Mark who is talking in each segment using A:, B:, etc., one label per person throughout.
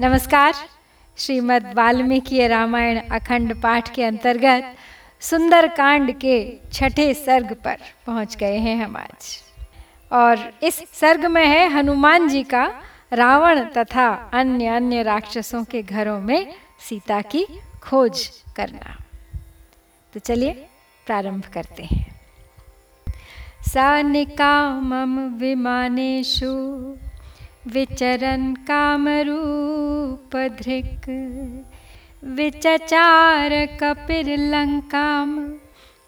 A: नमस्कार। श्रीमद् वाल्मीकि रामायण अखंड पाठ के अंतर्गत सुंदरकांड के छठे सर्ग पर पहुँच गए हैं हम आज। और इस सर्ग में है हनुमान जी का रावण तथा अन्य अन्य राक्षसों के घरों में सीता की खोज करना। तो चलिए प्रारंभ करते हैं। सा निकामम विमानेशु विचरन् कामरूपधृक् विचचार कपिर्लङ्कां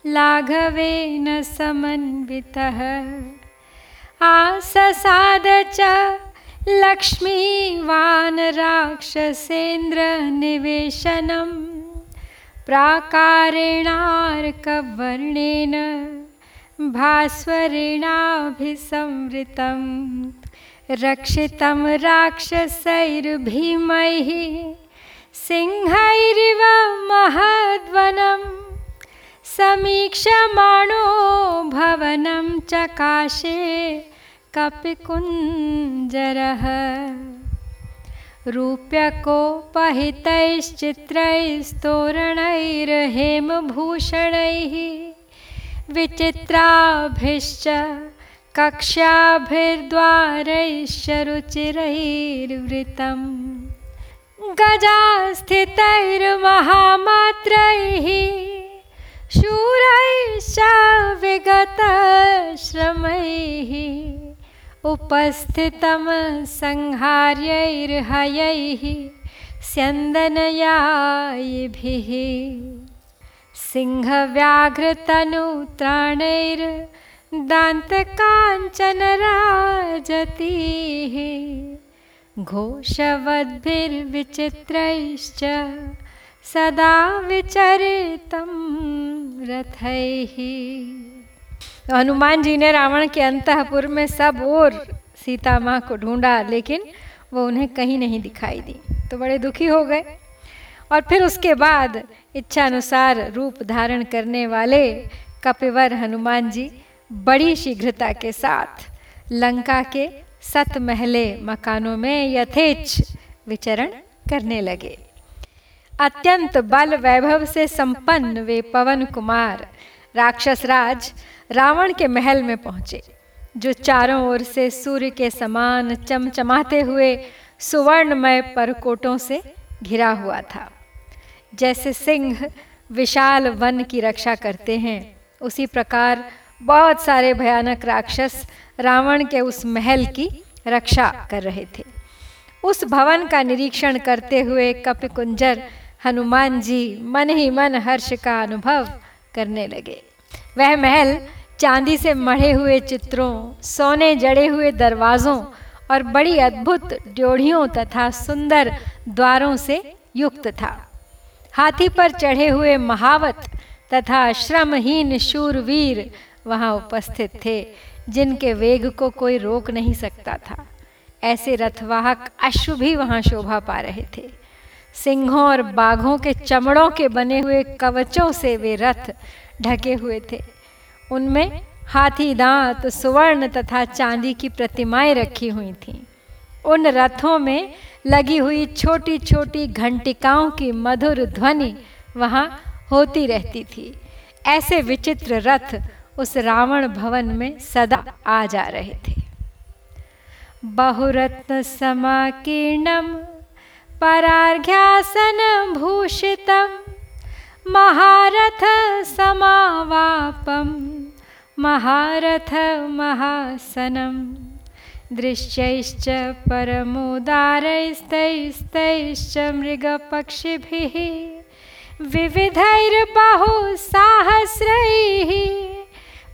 A: लाघवेन समन्वितः। आससाद च लक्ष्मीवान् राक्षसेन्द्रनिवेशनं प्राकारेणार्कवर्णेन भास्वरेणाभिसंवृतम्। रक्षितं राक्षसैर्भीमैः सिंहैरिव महद्वनं समीक्षमाणो भवनं चकाशे कपिकुञ्जरः। रूप्यकोपहितैश्चित्रैस्तोरणैर्हेमभूषणैः विचित्राभिश्च कक्ष्याभिर्द्वारैश्चरुचिरैर्वृतं गजास्थितैर्महामात्रैः शूरैश्च विगतश्रमैः उपस्थितं संहार्यैर्हयैः स्यन्दनयायिभिः। सिंहव्याघ्रतनुत्राणैर् दान्तकाञ्चनराजतीः घोषवद्भिर्विचित्रैश्च सदा विचरितं रथैः हनुमान जी ने रावण के अंतपुर में सब और सीता माँ को ढूंढा, लेकिन वो उन्हें कहीं नहीं दिखाई दी तो बड़े दुखी हो गए। और फिर उसके बाद इच्छा अनुसार रूप धारण करने वाले कपिवर हनुमान जी बड़ी शीघ्रता के साथ। लंका के सत महले मकानों में यथेच विचरण करने लगे। अत्यंत बल वैभव से संपन्न वे पवन कुमार, राक्षस राज, रावण के महल में पहुँचे, जो चारों ओर से सूर्य के समान चमचमाते हुए सुवर्णमय परकोटों से घिरा हुआ था। जैसे सिंह विशाल वन की रक्षा करते हैं, उसी प्रकार बहुत सारे भयानक राक्षस रावण के उस महल की रक्षा कर रहे थे। उस भवन का निरीक्षण करते हुए कपिकुंजर हनुमान जी मन ही मन हर्ष का अनुभव करने लगे। वह महल चांदी से मढ़े हुए चित्रों, सोने जड़े हुए दरवाज़ों और बड़ी अद्भुत ड्योढ़ियों तथा सुंदर द्वारों से युक्त था। हाथी पर चढ़े हुए महावत तथा श्रमहीन शूरवीर वहाँ उपस्थित थे, जिनके वेग को कोई रोक नहीं सकता था। ऐसे रथवाहक अश्व भी वहाँ शोभा पा रहे थे। सिंहों और बाघों के चमड़ों के बने हुए कवचों से वे रथ ढके हुए थे। उनमें हाथी दांत, सुवर्ण तथा चांदी की प्रतिमाएँ रखी हुई थीं। उन रथों में लगी हुई छोटी छोटी घंटिकाओं की मधुर ध्वनि वहाँ होती रहती थी। ऐसे विचित्र रथ उस रावण भवन में सदा आ जा रहे थे। बहुरत्न समाकीर्णम परार्घ्यासन भूषितम, महारथ समावापम, महारथ महासनम। दृश्यैश्च परमोदारैस्तैस्तैश्च मृगपक्षिभिः, विविधैर्बहुसाहस्रैः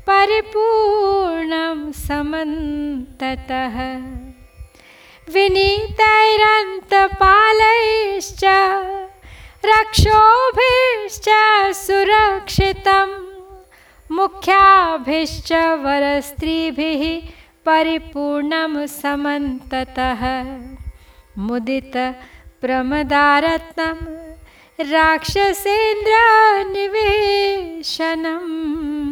A: परिपूर्णं समन्ततः। विनीतैरन्तपालैश्च रक्षोभिश्च सुरक्षितं मुख्याभिश्च वरस्त्रीभिः परिपूर्णं समन्ततः। मुदितप्रमदारत्नं राक्षसेन्द्रनिवेशनम्।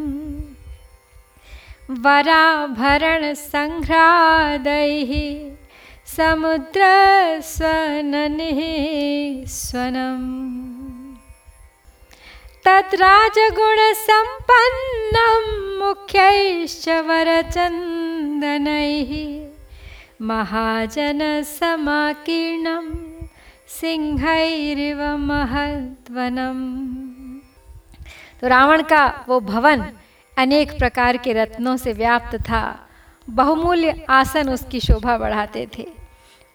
A: वराभरणसङ्घ्रादैः समुद्रस्वननिः स्वनम्। तद्राजगुणसम्पन्नं मुख्यैश्च वरचन्दनैः महाजनसमाकीर्णं सिंहैरिव महद्वनम्। तो रावण का वो भवन अनेक प्रकार के रत्नों से व्याप्त था। बहुमूल्य आसन उसकी शोभा बढ़ाते थे।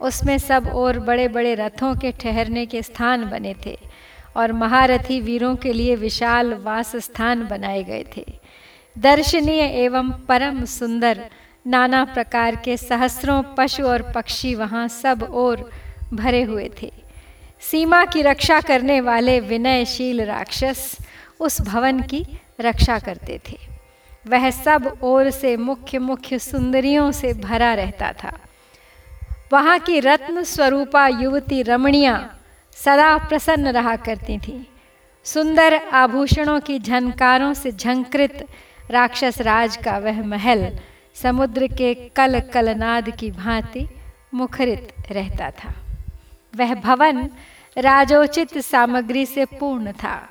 A: उसमें सब और बड़े बड़े रथों के ठहरने के स्थान बने थे और महारथी वीरों के लिए विशाल वास स्थान बनाए गए थे। दर्शनीय एवं परम सुंदर नाना प्रकार के सहस्रों पशु और पक्षी वहाँ सब और भरे हुए थे। सीमा की रक्षा करने वाले विनयशील राक्षस उस भवन की रक्षा करते थे। वह सब ओर से मुख्य मुख्य सुंदरियों से भरा रहता था। वहाँ की रत्न स्वरूपा युवती रमणिया सदा प्रसन्न रहा करती थी। सुंदर आभूषणों की झनकारों से झंकृत राक्षस राज का वह महल, समुद्र के कल कलनाद की भांति मुखरित रहता था। वह भवन राजोचित सामग्री से पूर्ण था।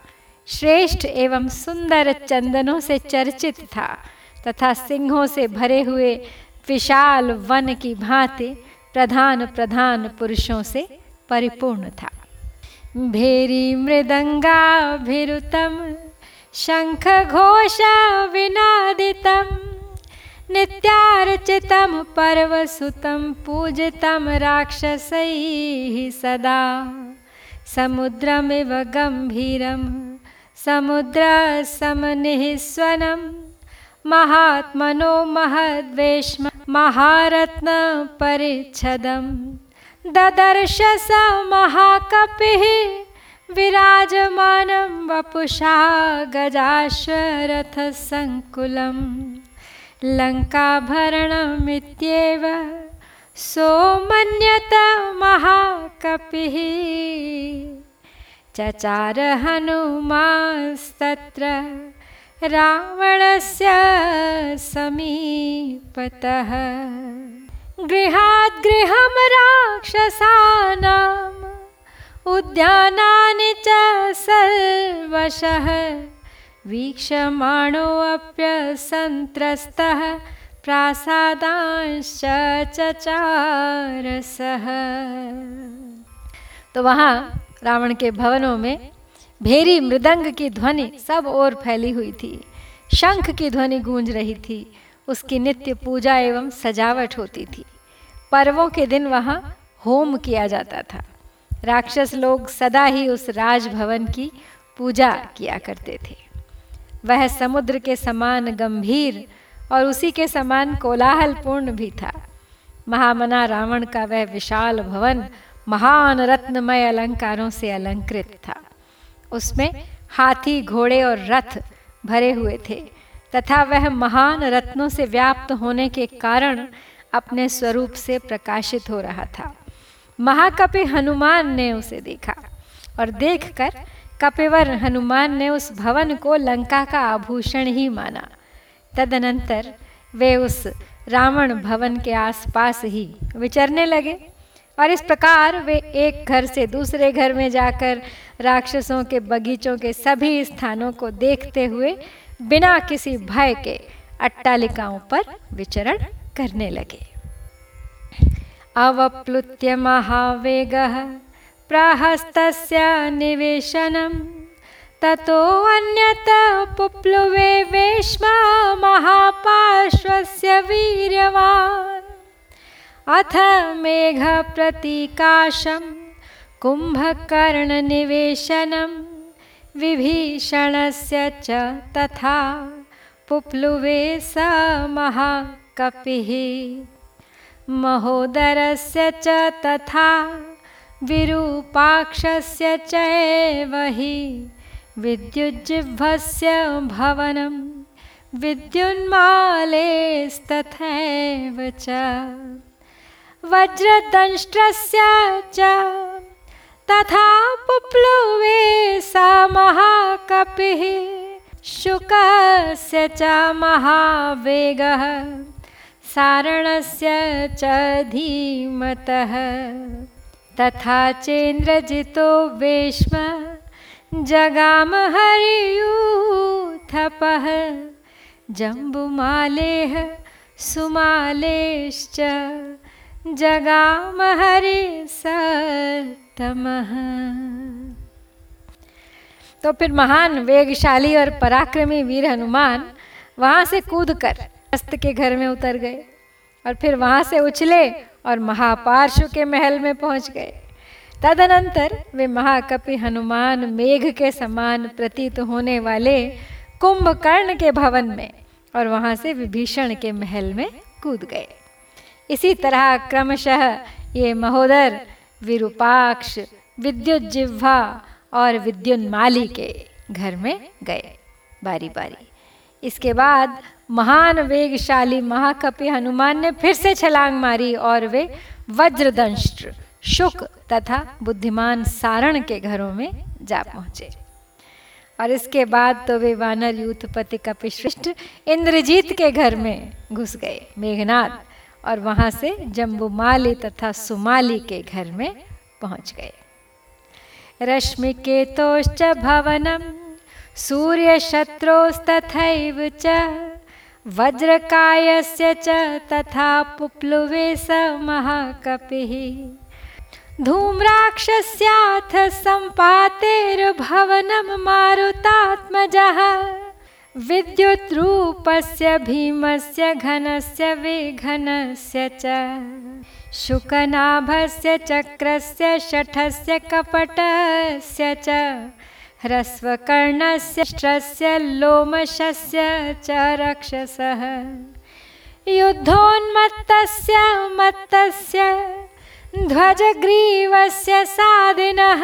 A: श्रेष्ठ एवं सुंदर चंदनों से चर्चित था, तथा सिंहों से भरे हुए विशाल वन की भांति प्रधान प्रधान पुरुषों से परिपूर्ण था। भेरी मृदंगाभिरुतम शंख घोष विनादितम, नित्यार्चितम पर्वसुतम, पूजितम राक्षसैः सदा, समुद्रमिव गंभीरम। समुद्रसमनिःस्वनं महात्मनो महद्वेश्म महारत्नपरिच्छदं ददर्श स महाकपिः विराजमानं वपुषा गजाश्वरथसङ्कुलं लङ्काभरणमित्येव सोमन्यत महाकपिः। चचार हनुमास्तत्र रावणस्य समीपतः। गृहात् गृहं राक्षसानाम् उद्यानानि च सर्वशः। वीक्षमाणोऽप्यसन्त्रस्तः प्रासादांश्च तो वहाँ रावण के भवनों में भेरी मृदंग की ध्वनि सब ओर फैली हुई थी। शंख की ध्वनि गूंज रही थी। उसकी नित्य पूजा एवं सजावट होती थी। पर्वों के दिन वहाँ होम किया जाता था। राक्षस लोग सदा ही उस राजभवन की पूजा किया करते थे। वह समुद्र के समान गंभीर और उसी के समान कोलाहलपूर्ण भी था। महामना रावण का वह विशाल भवन महान रत्नमय अलंकारों से अलंकृत था। उसमें हाथी, घोड़े और रथ भरे हुए थे तथा वह महान रत्नों से व्याप्त होने के कारण अपने स्वरूप से प्रकाशित हो रहा था। महाकपि हनुमान ने उसे देखा और देखकर कपिवर हनुमान ने उस भवन को लंका का आभूषण ही माना। तदनंतर वे उस रावण भवन के आसपास ही विचरने लगे। और इस प्रकार वे एक घर से दूसरे घर में जाकर राक्षसों के बगीचों के सभी स्थानों को देखते हुए बिना किसी भय के अट्टालिकाओं पर विचरण करने लगे। अवप्लुत्य महावेग प्रहस्तस्य निवेशनम। ततो अन्यत पुप्लुवे वेश्मा महापार्श्वस्य वीर्यवान्। अथ मेघप्रतीकाशं, कुम्भकर्णनिवेशनं, विभीषणस्य च तथा पुप्लुवे स महाकपिः। महोदरस्य च तथा विरूपाक्षस्य चैव हि विद्युज्जिह्वस्य भवनं, विद्युन्मालेस्तथैव च। वज्रदंष्ट्रस्य च तथा पुप्लुवे सा महाकपिः शुकस्य च महावेगः सारणस्य च धीमतः तथा चेन्द्रजितो वेश्म जगाम हरियूथपः जम्बुमालेः सुमालेश्च जगाम हरि सतमः तो फिर महान, वेगशाली और पराक्रमी वीर हनुमान वहाँ से कूद कर हस्त के घर में उतर गए और फिर वहाँ से उछले और महापार्शु के महल में पहुँच गए। तदनंतर वे महाकपि हनुमान मेघ के समान प्रतीत होने वाले कुंभकर्ण के भवन में और वहाँ से विभीषण के महल में कूद गए। इसी तरह क्रमशः ये महोदर विरूपाक्ष, विद्युत जिह्वा और विद्युन्माली के घर में गए बारी बारी इसके बाद महान वेगशाली महाकपि हनुमान ने फिर से छलांग मारी और वे वज्रदंष्ट्र शुक तथा बुद्धिमान सारण के घरों में जा पहुँचे। और इसके बाद तो वे वानर यूथपति कपिश्रेष्ठ इंद्रजीत के घर में घुस गए। मेघनाथ और वहाँ से जम्बुमाली तथा सुमाली के घर में पहुँच गए। रश्मिकेतोश्च भवनं सूर्यशत्रोस्तथैव च, वज्रकायस्य च तथा पुप्लुवे स महाकपिः। धूम्राक्षस्याथ सम्पातेर्भवनं मारुतात्मजः। विद्युद्रूपस्य भीमस्य घनस्य विघनस्य च, शुकनाभस्य चक्रस्य शठस्य कपटस्य च, ह्रस्वकर्णस्य श्रस्य लोमशस्य च रक्षसः। युद्धोन्मत्तस्य मत्तस्य ध्वजग्रीवस्य सादिनः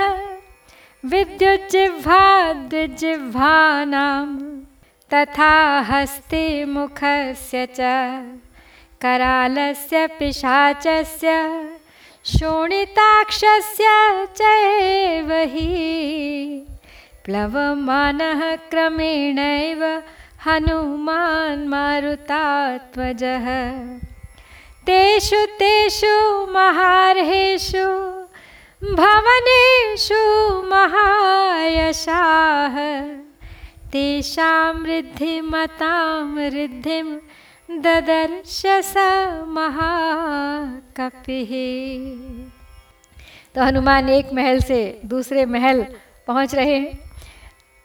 A: विद्युज्जिह्वाद्विजिह्वानाम् तथा हस्ते मुखस्य च, करालस्य, पिशाचस्य, शोणिताक्षस्य चैव हि। प्लवमानः क्रमेणैव हनुमान् मारुतात्मजः तेषु तेषु महार्हेषु, भवनेषु महायशाः। तेषां रिद्धिमतां रिद्धिं ददर्श स महाकपिः। तो हनुमान एक महल से दूसरे महल पहुँच रहे हैं।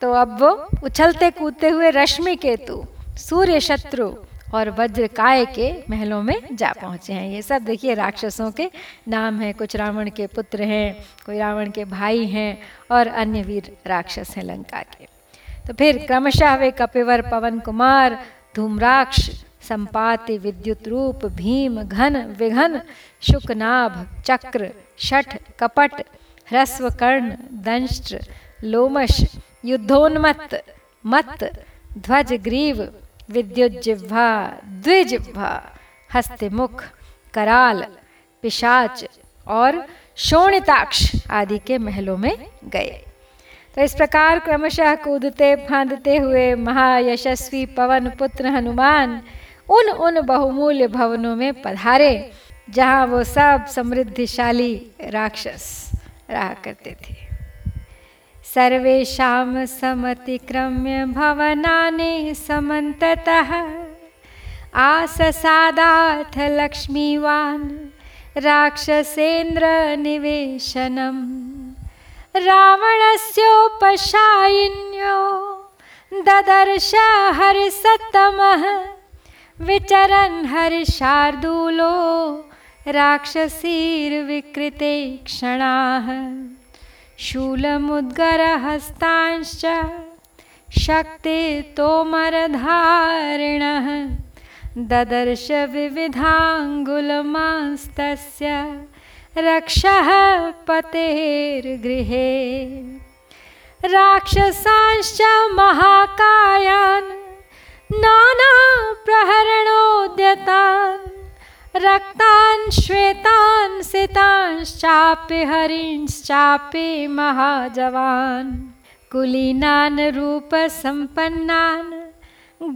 A: तो अब वो उछलते कूदते हुए रश्मि केतु, सूर्य शत्रु और वज्रकाय के महलों में जा पहुँचे हैं। ये सब देखिए राक्षसों के नाम हैं। कुछ रावण के पुत्र हैं, कोई रावण के भाई हैं और अन्य वीर राक्षस हैं लंका के। तो फिर क्रमशः वे कपिवर पवन कुमार, धूम्राक्ष, संपाति विद्युत रूप, भीम, घन, विघन, शुकनाभ, चक्र, शठ, कपट ह्रस्व कर्ण दंष्ट्र, लोमश, युद्धोन्मत्त, मत्त, ध्वज ग्रीव, विद्युत जिह्वा द्विजिह्वा हस्तिमुख, कराल, पिशाच और शोणिताक्ष आदि के महलों में गए। तो इस प्रकार क्रमशः कूदते, फांदते हुए महायशस्वी पवन पुत्र हनुमान उन उन बहुमूल्य भवनों में पधारे, जहाँ वो सब समृद्धिशाली राक्षस रहा करते थे। सर्वेशा समतिक्रम्य भवनानि समन्ततः। आससादाथ लक्ष्मीवान् राक्षसेन्द्र निवेशनम्। रावणस्योपशायिन्यो। ददर्श हर्षतमः विचरन् हर्षार्दूलो राक्षसीर्विकृते क्षणाः। शूलमुद्गरहस्तांश्च शक्ति तोमरधारिणः। ददर्श विविधाङ्गुलमास्तस्य रक्षः पतेर्गृहे राक्षसांश्च महाकायान् नानाप्रहरणोद्यतान् रक्तान् श्वेतान् सितांश्चापि हरिंश्चापि महाजवान्। कुलीनान् रूपसम्पन्नान्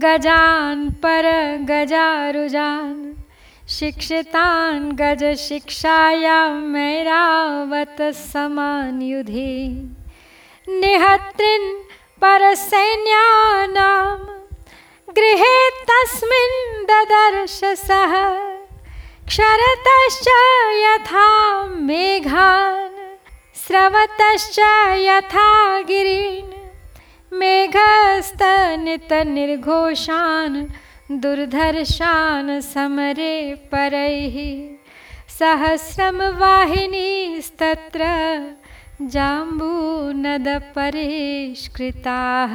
A: गजान् परगजारुजान्। शिक्षितान् मैरावत समान युधि। निहत्रिन् परसैन्यानां गृहे तस्मिन् ददर्श सः क्षरतश्च यथा मेघान्, स्रवतश्च यथा गिरीन्, मेघस्तनितनिर्घोषान् दुर्धर्षान् समरे परैः सहस्रं वाहिनीस्तत्र जाम्बूनदपरिष्कृताः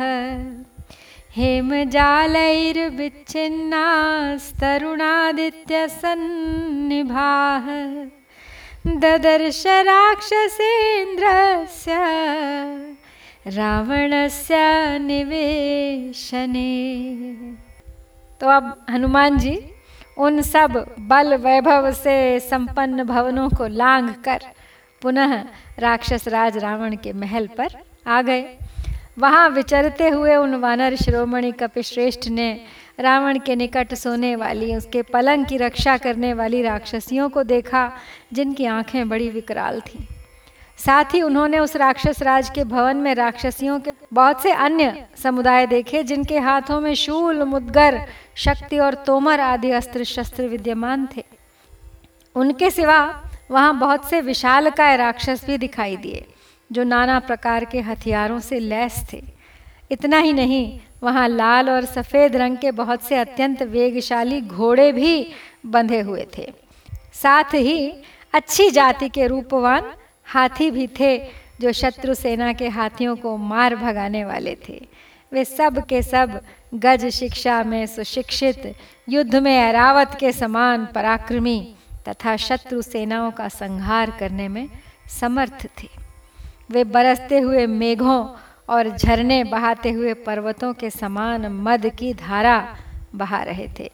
A: हेमजालैर्विच्छिन्नास्तरुणादित्यसन्निभाः। ददर्श राक्षसेन्द्रस्य रावणस्य निवेशने। तो अब हनुमान जी, उन सब बल वैभव से संपन्न भवनों को लांग कर पुनः राक्षस राज रावण के महल पर आ गए। वहाँ विचरते हुए उन वानर शिरोमणि कपिश्रेष्ठ ने रावण के निकट सोने वाली, उसके पलंग की रक्षा करने वाली राक्षसियों को देखा, जिनकी आँखें बड़ी विकराल थीं। साथ ही उन्होंने उस राक्षस राज के भवन में राक्षसियों के बहुत से अन्य समुदाय देखे, जिनके हाथों में शूल, मुदगर, शक्ति और तोमर आदि अस्त्र शस्त्र विद्यमान थे। उनके सिवा वहाँ बहुत से विशालकाय राक्षस भी दिखाई दिए, जो नाना प्रकार के हथियारों से लैस थे। इतना ही नहीं, वहाँ लाल और सफ़ेद रंग के बहुत से अत्यंत वेगशाली घोड़े भी बंधे हुए थे। साथ ही अच्छी जाति के रूपवान हाथी भी थे जो शत्रु सेना के हाथियों को मार भगाने वाले थे। वे सब के सब गज शिक्षा में सुशिक्षित, युद्ध में अरावत के समान पराक्रमी तथा शत्रु सेनाओं का संहार करने में समर्थ थे। वे बरसते हुए मेघों और झरने बहाते हुए पर्वतों के समान मद की धारा बहा रहे थे।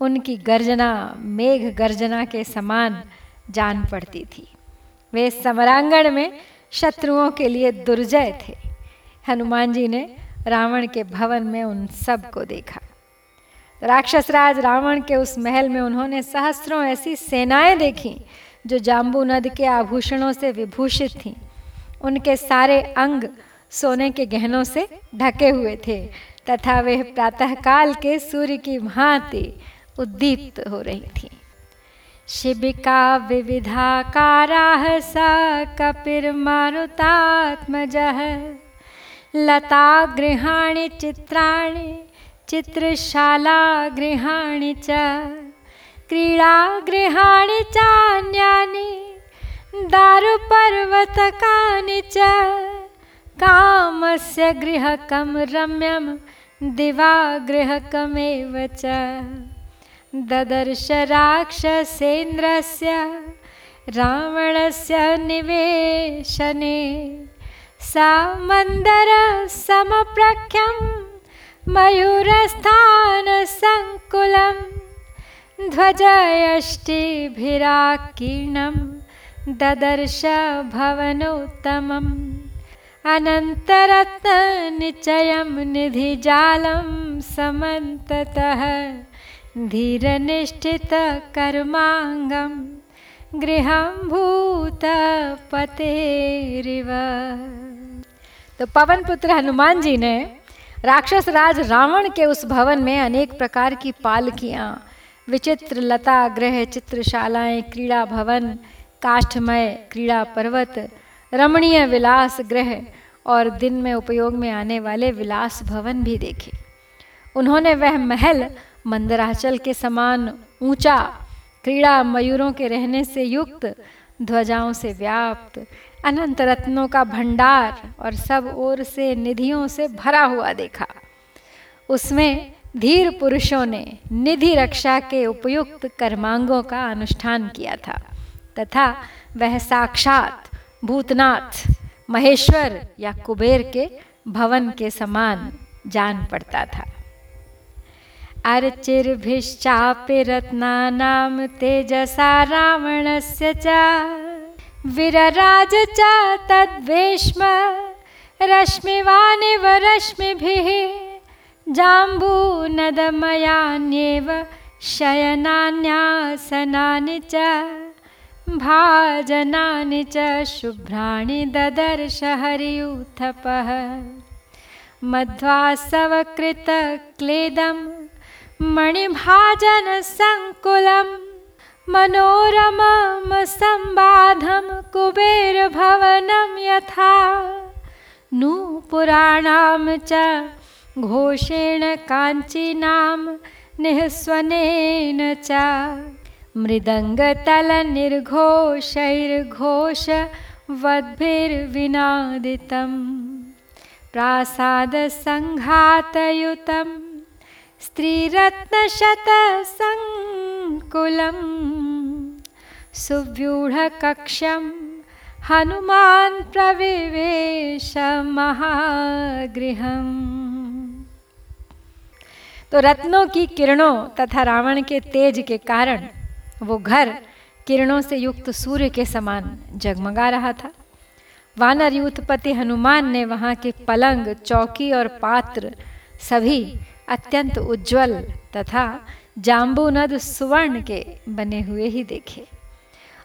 A: उनकी गर्जना, मेघ गर्जना के समान जान पड़ती थी। वे समरांगण में शत्रुओं के लिए दुर्जय थे। हनुमान जी ने रावण के भवन में उन सबको देखा। राक्षस राज रावण के उस महल में उन्होंने सहस्त्रों ऐसी सेनाएँ देखी, जो जाम्बू नद के आभूषणों से विभूषित थीं। उनके सारे अंग सोने के गहनों से ढके हुए थे, तथा वे प्रातःकाल के सूर्य की भांति उद्दीप्त हो रही थीं। शिबिका विविधाकाराः स कपिर्मारुतात्मजः। लतागृहाणि चित्राणि, चित्रशालागृहाणि च। क्रीडागृहाणि चान्यानि, दारुपर्वतकानि च। कामस्य गृहकं रम्यं, दिवागृहकमेव च। ददर्श राक्षसेन्द्रस्य रावणस्य निवेशने सा मन्दरसमप्रख्यं मयूरस्थानसङ्कुलं ध्वजयष्टिभिराकीर्णं ददर्श भवनोत्तमम् अनन्तरत्ननिचयं निधिजालं समन्ततः धीरनिष्ठितकर्माङ्गं गृहं भूतपतेरिव। तो पवन पुत्र हनुमान जी ने राक्षस राज रावण के उस भवन में अनेक प्रकार की पालकियाँ, विचित्र लता ग्रह, चित्रशालाएँ, क्रीड़ा भवन, काष्ठमय क्रीड़ा पर्वत, रमणीय विलास ग्रह और दिन में उपयोग में आने वाले विलास भवन भी देखे। उन्होंने वह महल मंदराचल के समान ऊँचा, क्रीड़ा मयूरों के रहने से युक्त, ध्वजाओं से व्याप्त, अनंत रत्नों का भंडार और सब ओर से निधियों से भरा हुआ देखा। उसमें धीर पुरुषों ने निधि रक्षा के उपयुक्त कर्मांगों का अनुष्ठान किया था, तथा वह साक्षात भूतनाथ, महेश्वर या कुबेर के भवन के समान जान पड़ता था। अर्चिर्भिश्चापि रत्नानां तेजसा रावणस्य च। विरराज च तद्वेश्म, रश्मिवानिव रश्मिभिः, जाम्बूनदमयान्येव शयनान्यासनानि च, भाजनानि च शुभ्राणि ददर्श हरियूथपः। मध्वासवकृतक्लेदं मणिभाजनसङ्कुलं मनोरमं संबाधं कुबेरभवनं यथा। नूपुराणां च घोषेण काञ्चीनां निःस्वनेन च। मृदङ्गतलनिर्घोषैर्घोषवद्भिर्विनादितं प्रासादसङ्घातयुतं स्त्रीरत्नशतसङ्कुलं, सुव्यूढकक्षं हनुमान् महागृहम्
B: तो रत्नों की किरणों तथा रावण के तेज के कारण वो घर किरणों से युक्त सूर्य के समान जगमगा रहा था। वानर यूथपति हनुमान ने वहाँ के पलंग, चौकी और पात्र सभी अत्यंत उज्जवल तथा जाम्बूनद सुवर्ण के बने हुए ही देखे।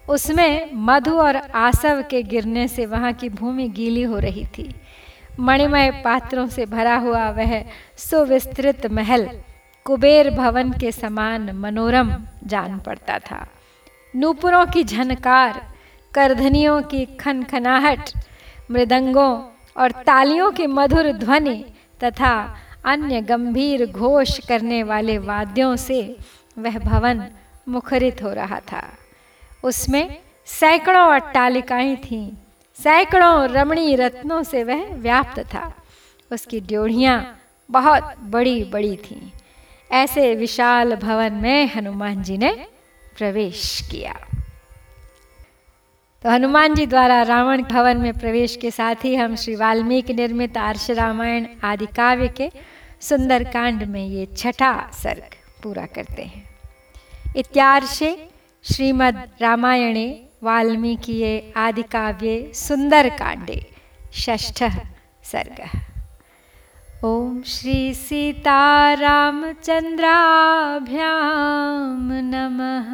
B: उसमें मधु और आसव के गिरने से वहाँ की भूमि गीली हो रही थी। मणिमय पात्रों से भरा हुआ वह सुविस्तृत महल, कुबेर भवन के समान मनोरम जान पड़ता था। नूपुरों की झनकार, करधनियों की खनखनाहट, मृदंगों और तालियों की मधुर ध्वनि तथा अन्य गंभीर घोष करने वाले वाद्यों से वह भवन मुखरित हो रहा था। उसमें सैकड़ों अट्टालिकाएँ थीं, सैकड़ों रमणी रत्नों से वह व्याप्त था। उसकी ड्योढ़ियाँ बहुत बड़ी बड़ी थीं। ऐसे विशाल भवन में हनुमान जी ने प्रवेश किया। तो हनुमान जी द्वारा रावण भवन में प्रवेश के साथ ही हम श्री वाल्मीकि निर्मित आर्ष रामायण आदि काव्य के सुंदर कांड में ये छठा सर्ग पूरा करते हैं। इत्यार्षे श्रीमद् रामायणे वाल्मीकिये आदिकाव्ये सुन्दरकाण्डे षष्ठः सर्गः। ॐ श्रीसीतारामचन्द्राभ्यां नमः।